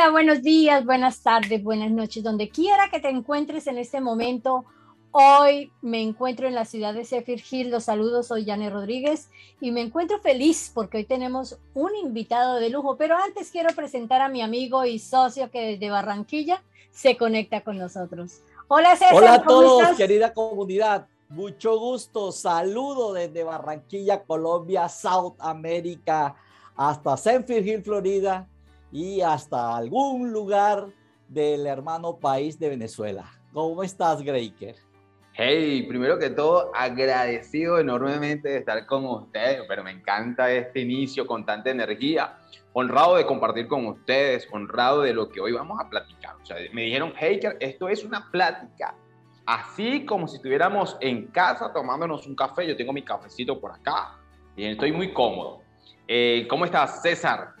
Hola, buenos días, buenas tardes, buenas noches, donde quiera que te encuentres en este momento. Hoy me encuentro en la ciudad de Zephyr Hill. Los saludos, soy Jane Rodríguez y me encuentro feliz porque hoy tenemos un invitado de lujo. Pero antes quiero presentar a mi amigo y socio que desde Barranquilla se conecta con nosotros. Hola César. Hola a todos, querida comunidad. Mucho gusto. Saludo desde Barranquilla, Colombia, South America, hasta Zephyr Hill, Florida y hasta algún lugar del hermano país de Venezuela. ¿Cómo estás, Greiker? Hey, primero que todo, agradecido enormemente de estar con ustedes, pero me encanta este inicio con tanta energía. Honrado de compartir con ustedes, honrado de lo que hoy vamos a platicar. O sea, me dijeron, hey, esto es una plática. Así como si estuviéramos en casa tomándonos un café. Yo tengo mi cafecito por acá y estoy muy cómodo. Eh, ¿Cómo estás, César?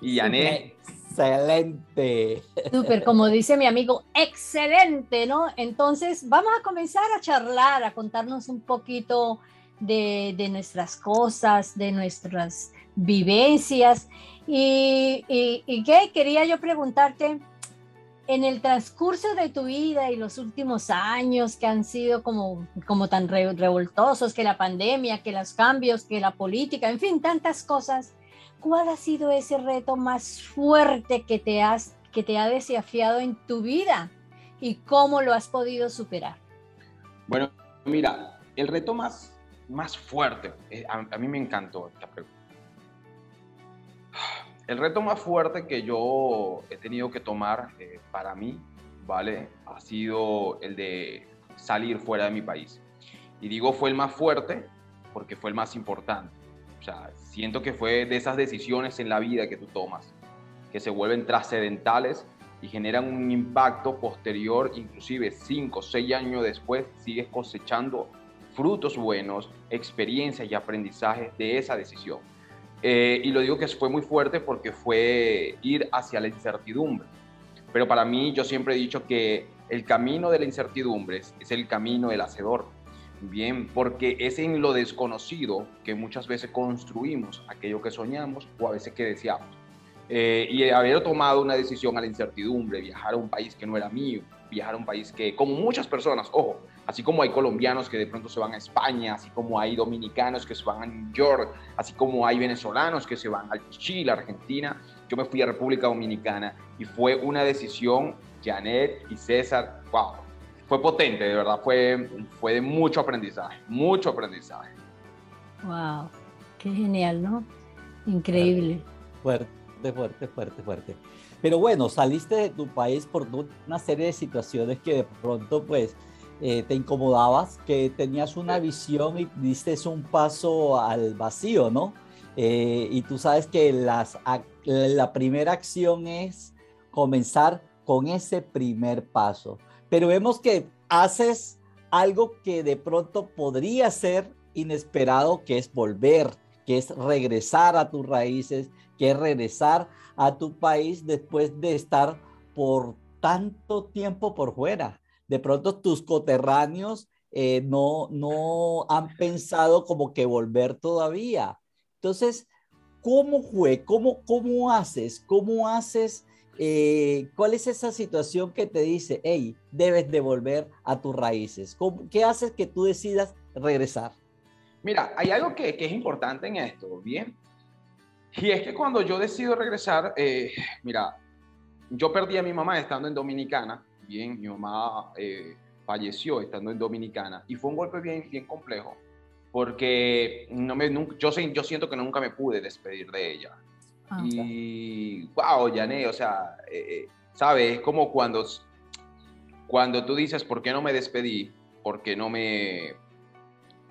Y Ané. Excelente. Súper, como dice mi amigo, excelente, ¿no? Entonces, vamos a comenzar a charlar, a contarnos un poquito de, nuestras cosas, de nuestras vivencias. Y, y, qué quería yo preguntarte, en el transcurso de tu vida y los últimos años que han sido como, como tan revoltosos, que la pandemia, que los cambios, que la política, en fin, tantas cosas, ¿cuál ha sido ese reto más fuerte que te, has, que te ha desafiado en tu vida y cómo lo has podido superar? Bueno, mira, el reto más, más fuerte, eh, a, mí me encantó esta pregunta. El reto más fuerte que yo he tenido que tomar eh, para mí, ¿vale? Ha sido el de salir fuera de mi país. Y digo fue el más fuerte porque fue el más importante. O sea, siento que fue de esas decisiones en la vida que tú tomas, que se vuelven trascendentales y generan un impacto posterior, inclusive cinco o seis años después, sigues cosechando frutos buenos, experiencias y aprendizajes de esa decisión. Eh, y lo digo que fue muy fuerte porque fue ir hacia la incertidumbre. Pero para mí yo siempre he dicho que el camino de la incertidumbre es el camino del hacedor. Bien, porque es en lo desconocido que muchas veces construimos aquello que soñamos o a veces que deseamos. Eh, y haber tomado una decisión a la incertidumbre, viajar a un país que no era mío, viajar a un país que, como muchas personas, ojo, así como hay colombianos que de pronto se van a España, así como hay dominicanos que se van a New York, así como hay venezolanos que se van a Chile, Argentina, yo me fui a República Dominicana y fue una decisión, Janet y César, wow, fue potente, de verdad, fue, fue de mucho aprendizaje, mucho aprendizaje. Wow, qué genial, ¿no? Increíble. Fuerte, fuerte, fuerte, fuerte. Pero bueno, saliste de tu país por una serie de situaciones que de pronto pues eh, te incomodabas, que tenías una visión y diste un paso al vacío, ¿no? Eh, y tú sabes que las, la primera acción es comenzar con ese primer paso pero vemos que haces algo que de pronto podría ser inesperado, que es volver, que es regresar a tus raíces, que es regresar a tu país después de estar por tanto tiempo por fuera. De pronto tus coterráneos eh, no, no han pensado como que volver todavía. Entonces, ¿cómo fue? ¿Cómo, cómo haces? ¿Cómo haces eh, ¿cuál es esa situación que te dice, hey, debes de volver a tus raíces? ¿Qué haces que tú decidas regresar? Mira, hay algo que, es importante en esto, ¿bien? Y es que cuando yo decido regresar, eh, mira, yo perdí a mi mamá estando en Dominicana, bien, mi mamá eh, falleció estando en Dominicana y fue un golpe bien, bien complejo porque no me, yo, yo siento que nunca me pude despedir de ella. Ah, y wow, Yané, o sea, eh, eh, ¿sabes? Es como cuando, cuando tú dices, ¿por qué no me despedí? ¿Por qué no me,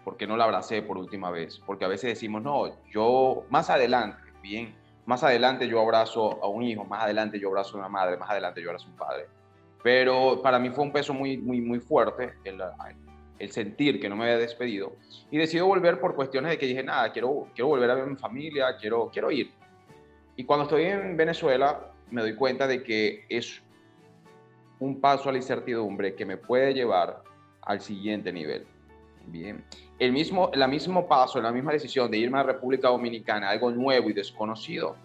por qué no la abracé por última vez? Porque a veces decimos, no, yo más adelante, bien, más adelante yo abrazo a un hijo, más adelante yo abrazo a una madre, más adelante yo abrazo a un padre. Pero para mí fue un peso muy, muy, muy fuerte el, el sentir que no me había despedido. Y decido volver por cuestiones de que dije, nada, quiero, quiero volver a ver a mi familia, quiero, quiero ir. Y cuando estoy en Venezuela, me doy cuenta de que es un paso a la incertidumbre que me puede llevar al siguiente nivel. Bien. El mismo, el mismo paso, la misma decisión de irme a República Dominicana, algo nuevo y desconocido,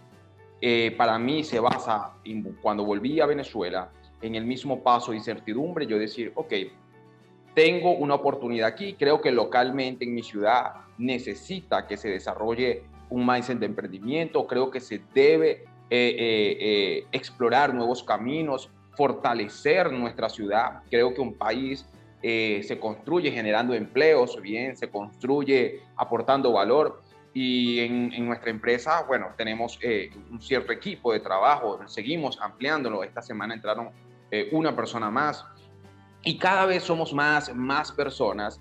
eh, para mí se basa, cuando volví a Venezuela, en el mismo paso de incertidumbre, yo decir, ok, tengo una oportunidad aquí, creo que localmente en mi ciudad necesita que se desarrolle un mindset de emprendimiento, creo que se debe eh, explorar nuevos caminos, fortalecer nuestra ciudad. Creo que un país eh, se construye generando empleos, bien, se construye aportando valor. Y en, nuestra empresa, bueno, tenemos eh, un cierto equipo de trabajo, seguimos ampliándolo. Esta semana entraron eh, una persona más y cada vez somos más, más personas.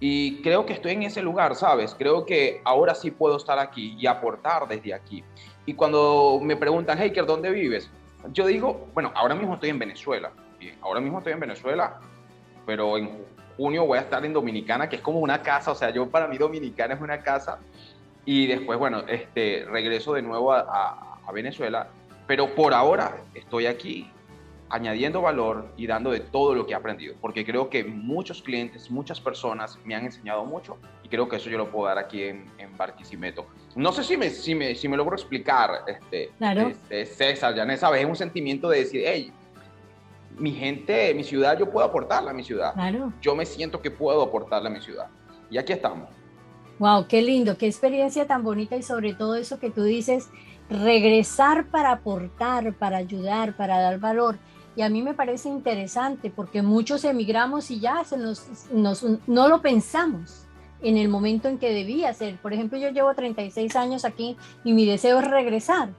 Y creo que estoy en ese lugar, ¿sabes? Creo que ahora sí puedo estar aquí y aportar desde aquí. Y cuando me preguntan, Heiker, ¿dónde vives? Yo digo, bueno, ahora mismo estoy en Venezuela. Bien, ahora mismo estoy en Venezuela pero en junio voy a estar en Dominicana, que es como una casa, o sea, yo para mí Dominicana es una casa, y después, bueno, este, regreso de nuevo a, a, Venezuela, pero por ahora estoy aquí añadiendo valor y dando de todo lo que he aprendido, porque creo que muchos clientes, muchas personas me han enseñado mucho y creo que eso yo lo puedo dar aquí en, en Barquisimeto. No sé si me, si me, si me logro explicar, este, claro. este César, ya sabes, es un sentimiento de decir, hey, mi gente, mi ciudad, yo puedo aportarla a mi ciudad. Claro. Yo me siento que puedo aportarla a mi ciudad. Y aquí estamos. Wow, qué lindo, qué experiencia tan bonita y sobre todo eso que tú dices, regresar para aportar, para ayudar, para dar valor. Y a mí me parece interesante porque muchos emigramos y ya se nos, no lo pensamos en el momento en que debía ser. Por ejemplo, yo llevo 36 años aquí y mi deseo es regresar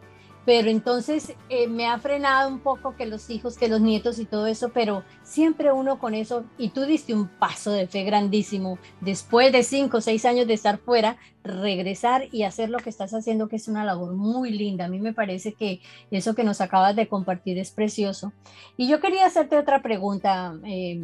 pero entonces eh, me ha frenado un poco que los hijos, que los nietos y todo eso, pero siempre uno con eso, y tú diste un paso de fe grandísimo, después de cinco o seis años de estar fuera, regresar y hacer lo que estás haciendo, que es una labor muy linda. A mí me parece que eso que nos acabas de compartir es precioso. Y yo quería hacerte otra pregunta, eh,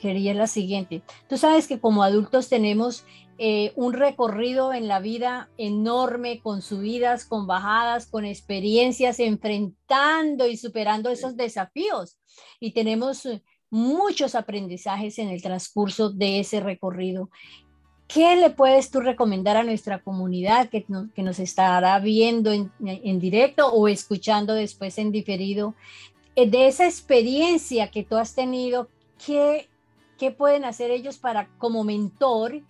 quería la siguiente. Tú sabes que como adultos tenemos eh, un recorrido en la vida enorme, con subidas, con bajadas, con experiencias, enfrentando y superando esos desafíos. Y tenemos eh, muchos aprendizajes en el transcurso de ese recorrido. ¿Qué le puedes tú recomendar a nuestra comunidad que, nos estará viendo en, directo o escuchando después en diferido? Eh, de esa experiencia que tú has tenido, ¿qué, qué pueden hacer ellos para como mentor?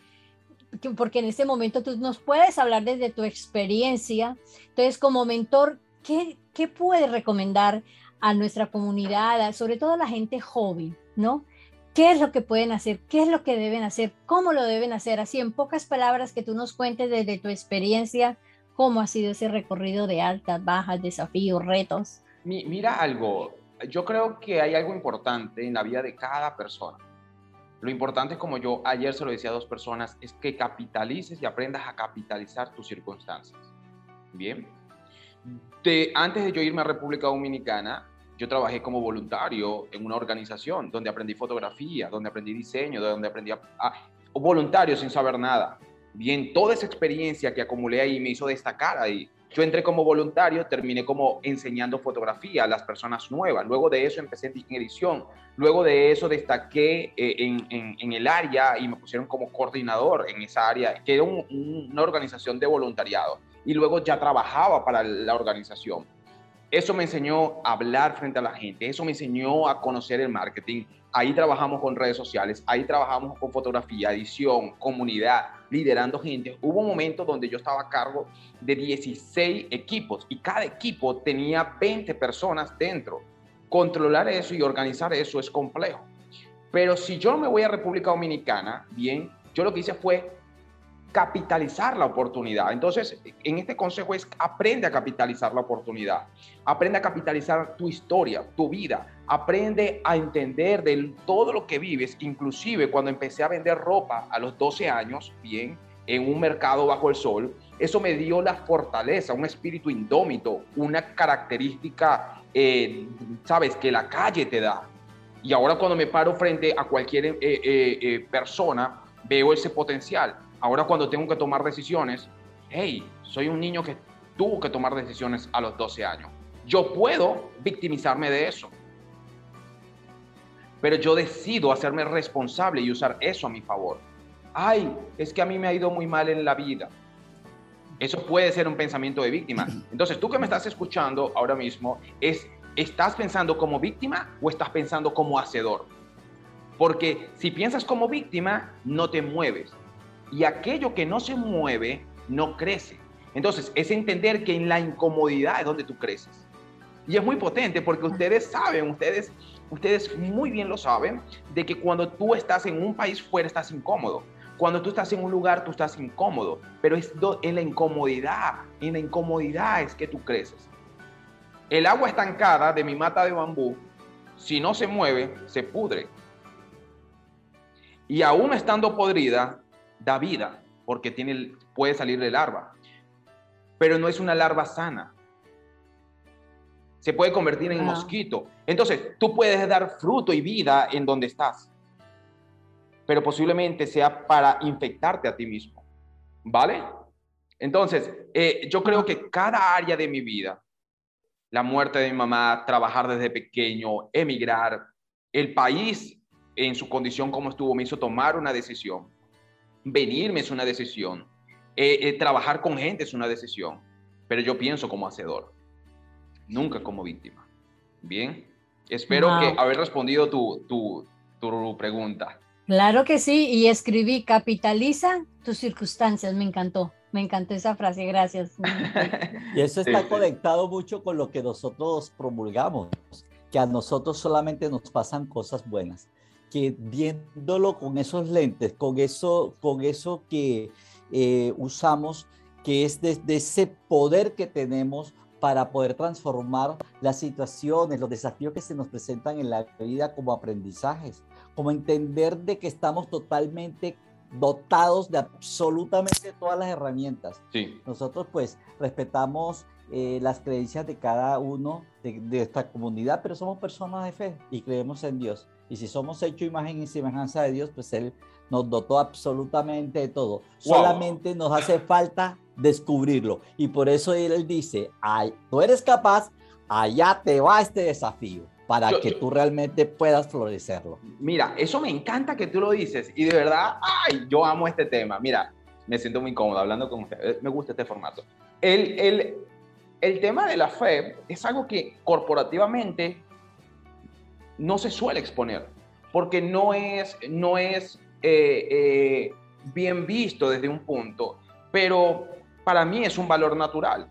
Porque en este momento tú nos puedes hablar desde tu experiencia. Entonces, como mentor, ¿qué, qué puedes recomendar a nuestra comunidad, sobre todo a la gente joven, ¿no? ¿Qué es lo que pueden hacer? ¿Qué es lo que deben hacer? ¿Cómo lo deben hacer? Así, en pocas palabras, que tú nos cuentes desde tu experiencia cómo ha sido ese recorrido de altas, bajas, desafíos, retos. Mira algo, yo creo que hay algo importante en la vida de cada persona lo importante, como yo ayer se lo decía a dos personas, es que capitalices y aprendas a capitalizar tus circunstancias. Bien. De, antes de yo irme a República Dominicana, yo trabajé como voluntario en una organización donde aprendí fotografía, donde aprendí diseño, donde aprendí a, voluntario sin saber nada. Bien, toda esa experiencia que acumulé ahí me hizo destacar ahí. Yo entré como voluntario, terminé como enseñando fotografía a las personas nuevas. Luego de eso empecé en edición. Luego de eso destaqué eh, en, el área y me pusieron como coordinador en esa área, que era una organización de voluntariado. Y luego ya trabajaba para la organización. Eso me enseñó a hablar frente a la gente, eso me enseñó a conocer el marketing. Ahí trabajamos con redes sociales, ahí trabajamos con fotografía, edición, comunidad, liderando gente. Hubo un momento donde yo estaba a cargo de 16 equipos y cada equipo tenía 20 personas dentro. Controlar eso y organizar eso es complejo. Pero si yo me voy a República Dominicana, bien, yo lo que hice fue capitalizar la oportunidad. Entonces, en este consejo es aprende a capitalizar la oportunidad. Aprende a capitalizar tu historia, tu vida. Aprende a entender de todo lo que vives. Inclusive cuando empecé a vender ropa a los 12 años, bien, en un mercado bajo el sol, eso me dio la fortaleza, un espíritu indómito, una característica, eh, sabes, que la calle te da. Y ahora cuando me paro frente a cualquier eh, eh, persona, veo ese potencial Ahora cuando tengo que tomar decisiones, hey, soy un niño que tuvo que tomar decisiones a los 12 años. Yo puedo victimizarme de eso. Pero yo decido hacerme responsable y usar eso a mi favor. Ay, es que a mí me ha ido muy mal en la vida. Eso puede ser un pensamiento de víctima. Entonces, tú que me estás escuchando ahora mismo, es, ¿estás pensando como víctima o estás pensando como hacedor? Porque si piensas como víctima, no te mueves. Y aquello que no se mueve, no crece. Entonces, es entender que en la incomodidad es donde tú creces. Y es muy potente porque ustedes saben, ustedes, ustedes muy bien lo saben, de que cuando tú estás en un país fuera estás incómodo. Cuando tú estás en un lugar, tú estás incómodo, pero es en la incomodidad, en la incomodidad es que tú creces. El agua estancada de mi mata de bambú, si no se mueve, se pudre. Y aún estando podrida, da vida, porque tiene, puede salir de larva. Pero no es una larva sana. Se puede convertir en mosquito. Entonces, tú puedes dar fruto y vida en donde estás pero posiblemente sea para infectarte a ti mismo. ¿Vale? Entonces, eh, yo creo que cada área de mi vida, la muerte de mi mamá, trabajar desde pequeño, emigrar, el país en su condición como estuvo me hizo tomar una decisión, venirme es una decisión, eh, eh, trabajar con gente es una decisión, pero yo pienso como hacedor, nunca como víctima. Bien, espero que haber respondido tu, tu, tu pregunta. Claro que sí, y escribí, capitaliza tus circunstancias, me encantó, me encantó esa frase, gracias. y eso está conectado mucho con lo que nosotros promulgamos, que a nosotros solamente nos pasan cosas buenas, que viéndolo con esos lentes, con eso, con eso que eh, usamos, que es de ese poder que tenemos para poder transformar las situaciones, los desafíos que se nos presentan en la vida como aprendizajes como entender de que estamos totalmente dotados de absolutamente todas las herramientas. Sí. Nosotros pues respetamos eh, las creencias de cada uno de, esta comunidad, pero somos personas de fe y creemos en Dios. Y si somos hecho imagen y semejanza de Dios, pues Él nos dotó absolutamente de todo. Solamente nos hace falta descubrirlo. Y por eso Él dice, Ay, tú eres capaz, allá te va este desafío para que tú realmente puedas florecerlo. Mira, eso me encanta que tú lo dices y de verdad, ay, yo amo este tema. Mira, me siento muy cómodo hablando con usted. Eh, me gusta este formato. El, el, el tema de la fe es algo que corporativamente no se suele exponer porque no es, no es eh, eh, bien visto desde un punto, pero para mí es un valor natural.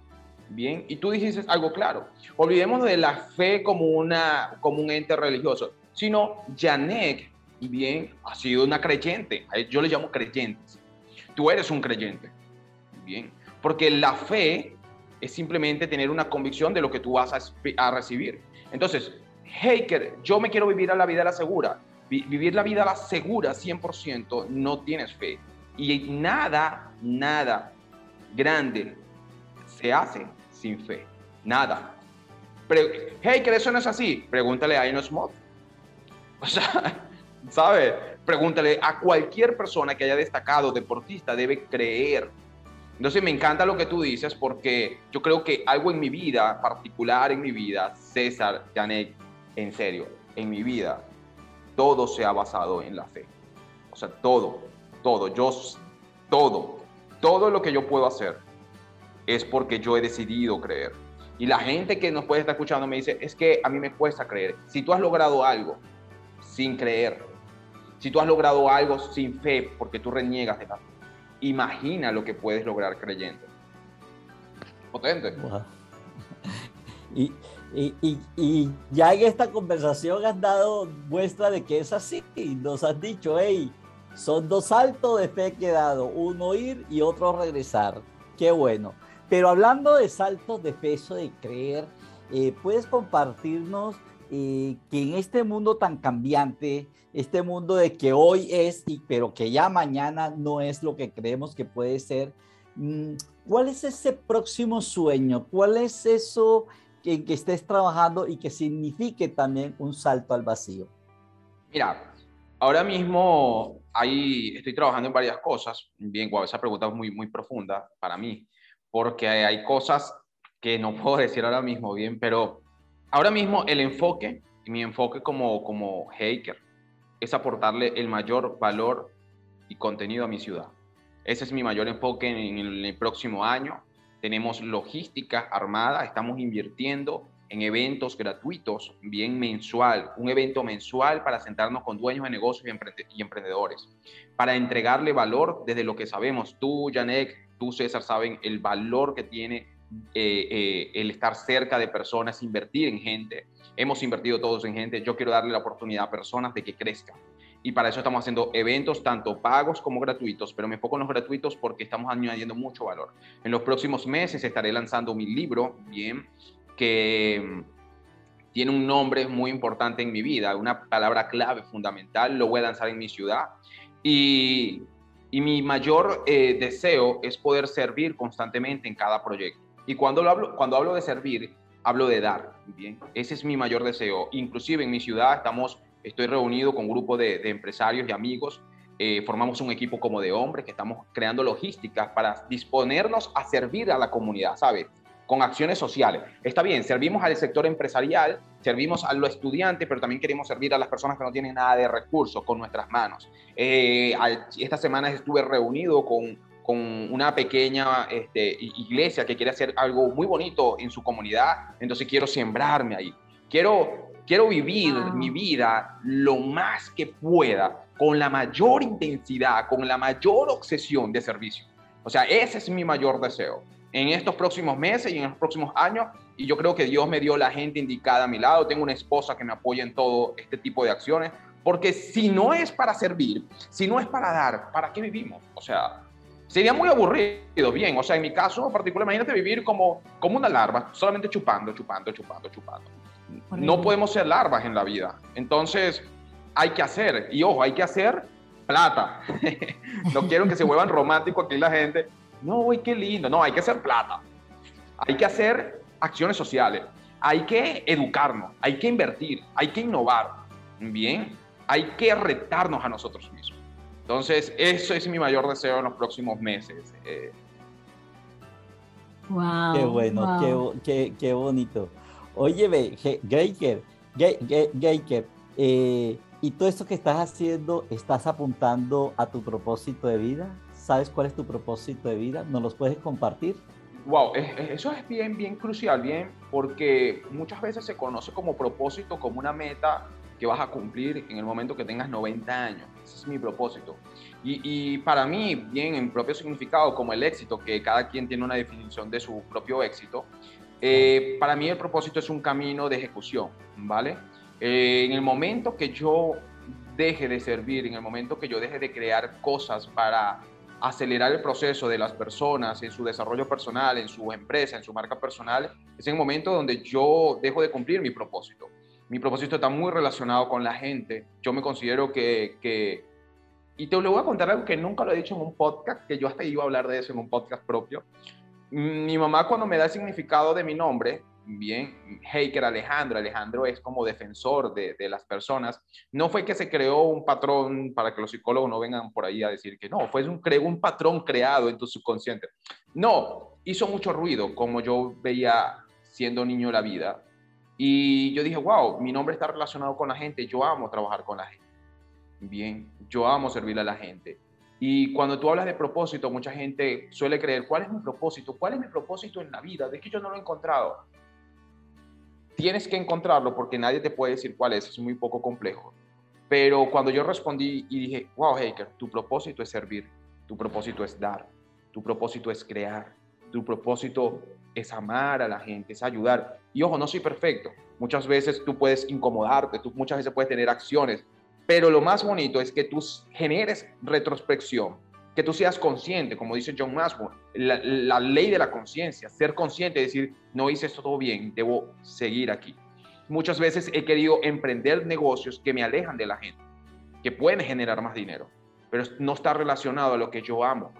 Bien, y tú dijiste algo claro. Olvidemos de la fe como, una, como un ente religioso, sino Janek, bien, ha sido una creyente. Yo le llamo creyentes. Tú eres un creyente. Bien, porque la fe es simplemente tener una convicción de lo que tú vas a, recibir. Entonces, Heiker, yo me quiero vivir a la vida a la segura. vivir la vida a la segura 100% no tienes fe. Y nada, nada grande se hace sin fe. Nada. hey, que eso no es así. Pregúntale a Enos Moth. O sea, ¿sabe? Pregúntale a cualquier persona que haya destacado, deportista, debe creer. Entonces me encanta lo que tú dices porque yo creo que algo en mi vida, particular en mi vida, César, Janet, en serio, en mi vida, todo se ha basado en la fe. O sea, todo, todo, yo, todo, todo lo que yo puedo hacer es porque yo he decidido creer. Y la gente que nos puede estar escuchando me dice, es que a mí me cuesta creer. Si tú has logrado algo sin creer, si tú has logrado algo sin fe porque tú reniegas de la fe, imagina lo que puedes lograr creyendo. Potente. Y, y, y, ya en esta conversación has dado muestra de que es así. Nos has dicho, hey, son dos saltos de fe que he dado, uno ir y otro regresar. Qué bueno. Pero hablando de saltos de peso, de creer, eh, ¿puedes compartirnos eh, que en este mundo tan cambiante, este mundo de que hoy es, y, pero que ya mañana no es lo que creemos que puede ser, mm, ¿cuál es ese próximo sueño? ¿Cuál es eso en que estés trabajando y que signifique también un salto al vacío? Mira, ahora mismo ahí estoy trabajando en varias cosas. Bien, esa pregunta es muy, muy profunda para mí porque hay cosas que no puedo decir ahora mismo bien, pero ahora mismo el enfoque, mi enfoque como, como hacker, es aportarle el mayor valor y contenido a mi ciudad. Ese es mi mayor enfoque en el próximo año. Tenemos logística armada, estamos invirtiendo en eventos gratuitos, bien mensual, un evento mensual para sentarnos con dueños de negocios y, emprendedores, para entregarle valor desde lo que sabemos. Tú, Janek, tú, César, saben el valor que tiene eh, eh, el estar cerca de personas, invertir en gente. Hemos invertido todos en gente. Yo quiero darle la oportunidad a personas de que crezcan. Y para eso estamos haciendo eventos tanto pagos como gratuitos, pero me enfoco en los gratuitos porque estamos añadiendo mucho valor. En los próximos meses estaré lanzando mi libro, bien, que mm, tiene un nombre muy importante en mi vida, una palabra clave fundamental, lo voy a lanzar en mi ciudad. Y, y mi mayor eh, deseo es poder servir constantemente en cada proyecto. Y cuando, lo hablo, cuando hablo de servir, hablo de dar. Bien, ese es mi mayor deseo. Inclusive en mi ciudad estamos, estoy reunido con un grupo de, de empresarios y amigos. Eh, formamos un equipo como de hombres que estamos creando logísticas para disponernos a servir a la comunidad, ¿sabes? Con acciones sociales. Está bien, servimos al sector empresarial, servimos a los estudiantes, pero también queremos servir a las personas que no tienen nada de recursos con nuestras manos. Eh, esta semana estuve reunido con, con una pequeña este, iglesia que quiere hacer algo muy bonito en su comunidad, entonces quiero sembrarme ahí. Quiero, quiero vivir mi vida lo más que pueda, con la mayor intensidad, con la mayor obsesión de servicio. O sea, ese es mi mayor deseo en estos próximos meses y en los próximos años. Y yo creo que Dios me dio la gente indicada a mi lado. Tengo una esposa que me apoya en todo este tipo de acciones. Porque si no es para servir, si no es para dar, ¿para qué vivimos? O sea, sería muy aburrido. Bien, o sea, en mi caso particular, imagínate vivir como, como una larva, solamente chupando, chupando, chupando, chupando. No podemos ser larvas en la vida. Entonces, hay que hacer. Y ojo, hay que hacer plata. no quiero que se vuelvan románticos aquí la gente, no, uy, qué lindo. No, hay que hacer plata. Hay que hacer acciones sociales. Hay que educarnos. Hay que invertir. Hay que innovar. Bien. Hay que retarnos a nosotros mismos. Entonces, eso es mi mayor deseo en los próximos meses. wow, qué bueno, Qué, qué, bonito. Oye, Geiker, Geiker, eh, ¿y todo esto que estás haciendo, estás apuntando a tu propósito de vida? ¿Sabes cuál es tu propósito de vida? ¿Nos los puedes compartir? Wow, eso es bien, bien crucial, bien, porque muchas veces se conoce como propósito, como una meta que vas a cumplir en el momento que tengas 90 años. Ese es mi propósito. Y, para mí, bien, en propio significado, como el éxito, que cada quien tiene una definición de su propio éxito, eh, para mí el propósito es un camino de ejecución, ¿vale? Eh, en el momento que yo deje de servir, en el momento que yo deje de crear cosas para acelerar el proceso de las personas en su desarrollo personal, en su empresa, en su marca personal, es el momento donde yo dejo de cumplir mi propósito. Mi propósito está muy relacionado con la gente. Yo me considero que, que y te lo voy a contar algo que nunca lo he dicho en un podcast, que yo hasta iba a hablar de eso en un podcast propio. Mi mamá cuando me da el significado de mi nombre, bien, Heiker Alejandro, Alejandro es como defensor de, las personas, no fue que se creó un patrón para que los psicólogos no vengan por ahí a decir que no, fue un, un patrón creado en tu subconsciente. No, hizo mucho ruido como yo veía siendo niño la vida. Y yo dije, wow, mi nombre está relacionado con la gente, yo amo trabajar con la gente. Bien, yo amo servir a la gente. Y cuando tú hablas de propósito, mucha gente suele creer, ¿cuál es mi propósito? ¿Cuál es mi propósito en la vida? De que yo no lo he encontrado tienes que encontrarlo porque nadie te puede decir cuál es, es muy poco complejo. Pero cuando yo respondí y dije, wow, Haker, tu propósito es servir, tu propósito es dar, tu propósito es crear, tu propósito es amar a la gente, es ayudar. Y ojo, no soy perfecto. Muchas veces tú puedes incomodarte, tú muchas veces puedes tener acciones, pero lo más bonito es que tú generes retrospección que tú seas consciente, como dice John Maswell, la, ley de la conciencia, ser consciente y decir, no hice esto todo bien, debo seguir aquí. Muchas veces he querido emprender negocios que me alejan de la gente, que pueden generar más dinero, pero no está relacionado a lo que yo amo.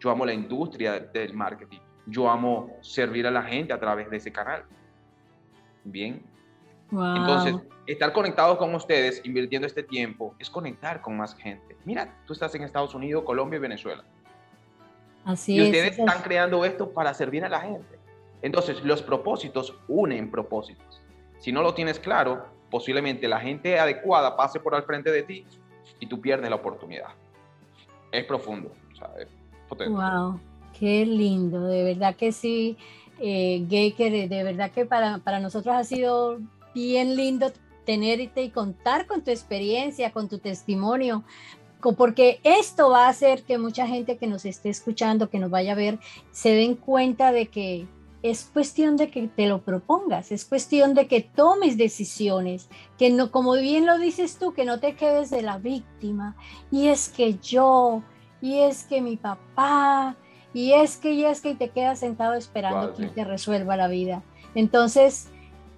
Yo amo la industria del marketing, yo amo servir a la gente a través de ese canal. Bien. Entonces, estar conectados con ustedes, invirtiendo este tiempo, es conectar con más gente. Mira, tú estás en Estados Unidos, Colombia y Venezuela. Así y ustedes están creando esto para servir a la gente. Entonces, los propósitos unen propósitos. Si no lo tienes claro, posiblemente la gente adecuada pase por al frente de ti y tú pierdes la oportunidad. Es profundo, ¿sabes? potente. Wow, qué lindo, de verdad que sí, eh, Geiker, de verdad que para, para nosotros ha sido bien lindo tenerte y contar con tu experiencia, con tu testimonio, porque esto va a hacer que mucha gente que nos esté escuchando, que nos vaya a ver, se den cuenta de que es cuestión de que te lo propongas, es cuestión de que tomes decisiones, que no, como bien lo dices tú, que no te quedes de la víctima. Y es que yo, y es que mi papá, y es que, y es que, y te quedas sentado esperando que te resuelva la vida. Entonces,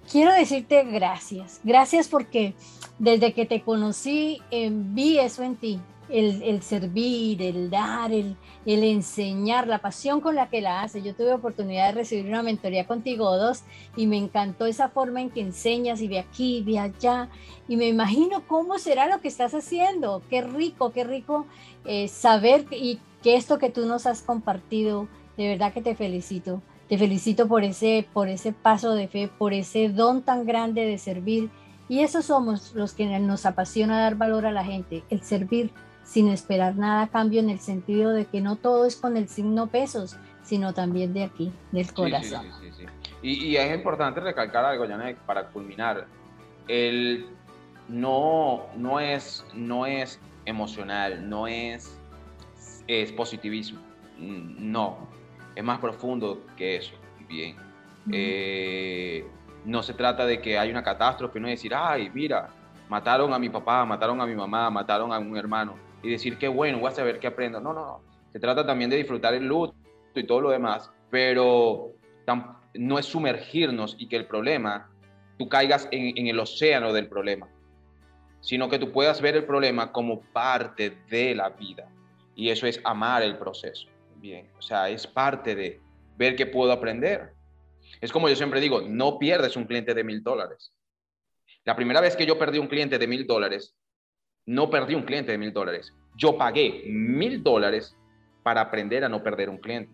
quiero decirte gracias, gracias porque desde que te conocí, vi eso en ti, el, servir, el dar, el, el, enseñar, la pasión con la que la hace. Yo tuve oportunidad de recibir una mentoría contigo dos y me encantó esa forma en que enseñas y de aquí, de allá. Y me imagino cómo será lo que estás haciendo. Qué rico, qué rico eh, saber y que esto que tú nos has compartido, de verdad que te felicito. Te felicito por ese, por ese paso de fe, por ese don tan grande de servir. Y esos somos los que nos apasiona dar valor a la gente, el servir sin esperar nada a cambio en el sentido de que no todo es con el signo pesos, sino también de aquí, del corazón. Sí, sí, y, y, es importante recalcar algo, Janet, para culminar. El no, no, es, no es emocional, no es, es positivismo. No, es más profundo que eso. Bien. Eh, no se trata de que hay una catástrofe, no es decir, ay, mira, mataron a mi papá, mataron a mi mamá, mataron a un hermano y decir que bueno, voy a saber qué aprendo. No, no, no. Se trata también de disfrutar el luto y todo lo demás, pero no es sumergirnos y que el problema, tú caigas en, en el océano del problema, sino que tú puedas ver el problema como parte de la vida. Y eso es amar el proceso. Bien, o sea, es parte de ver qué puedo aprender. Es como yo siempre digo, no pierdes un cliente de mil dólares. La primera vez que yo perdí un cliente de mil dólares, no perdí un cliente de mil dólares. Yo pagué mil dólares para aprender a no perder un cliente.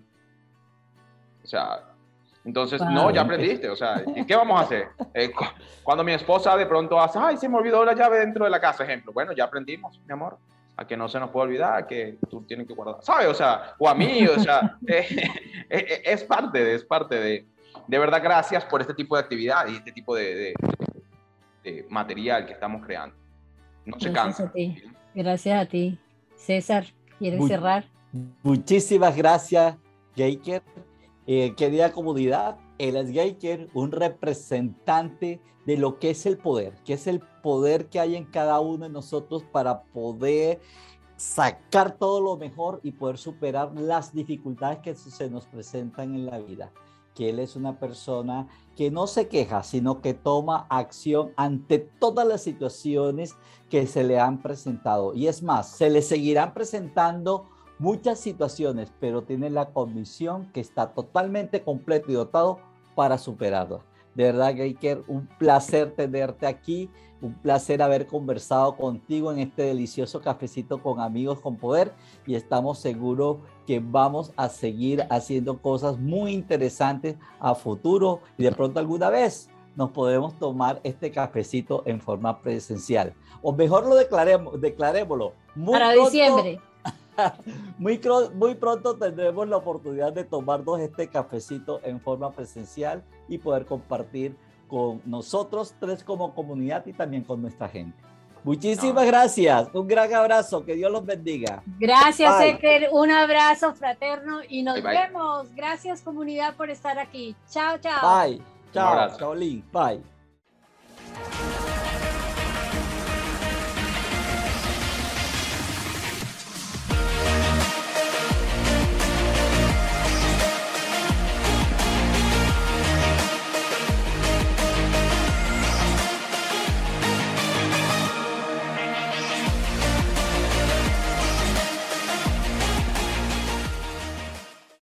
O sea, entonces, no, ya aprendiste. O sea, ¿qué vamos a hacer? Eh, cuando mi esposa de pronto hace, ay, se me olvidó la llave dentro de la casa, ejemplo. Bueno, ya aprendimos, mi amor, a que no se nos puede olvidar, que tú tienes que guardar. ¿Sabes? O sea, o a mí, o sea, eh, eh, es parte de, es parte de. De verdad, gracias por este tipo de actividad y este tipo de, de material que estamos creando. No se gracias A ti. Gracias a ti. César, ¿quieres cerrar? Muchísimas gracias, Geiker. Eh, querida comunidad, él es Geiker, un representante de lo que es el poder, que es el poder que hay en cada uno de nosotros para poder sacar todo lo mejor y poder superar las dificultades que se nos presentan en la vida que él es una persona que no se queja, sino que toma acción ante todas las situaciones que se le han presentado. Y es más, se le seguirán presentando muchas situaciones, pero tiene la convicción que está totalmente completo y dotado para superarlas. De verdad, Geiker, un placer tenerte aquí. Un placer haber conversado contigo en este delicioso cafecito con amigos con poder y estamos seguros que vamos a seguir haciendo cosas muy interesantes a futuro y de pronto alguna vez nos podemos tomar este cafecito en forma presencial. O mejor lo declaremos, declarémoslo. Para diciembre. Muy, muy pronto tendremos la oportunidad de tomarnos este cafecito en forma presencial y poder compartir con nosotros tres como comunidad y también con nuestra gente. Muchísimas gracias. Un gran abrazo. Que Dios los bendiga. Gracias, Eker. Un abrazo fraterno y nos vemos. Gracias, comunidad, por estar aquí. Chao, chao. Bye. Chao, Bye.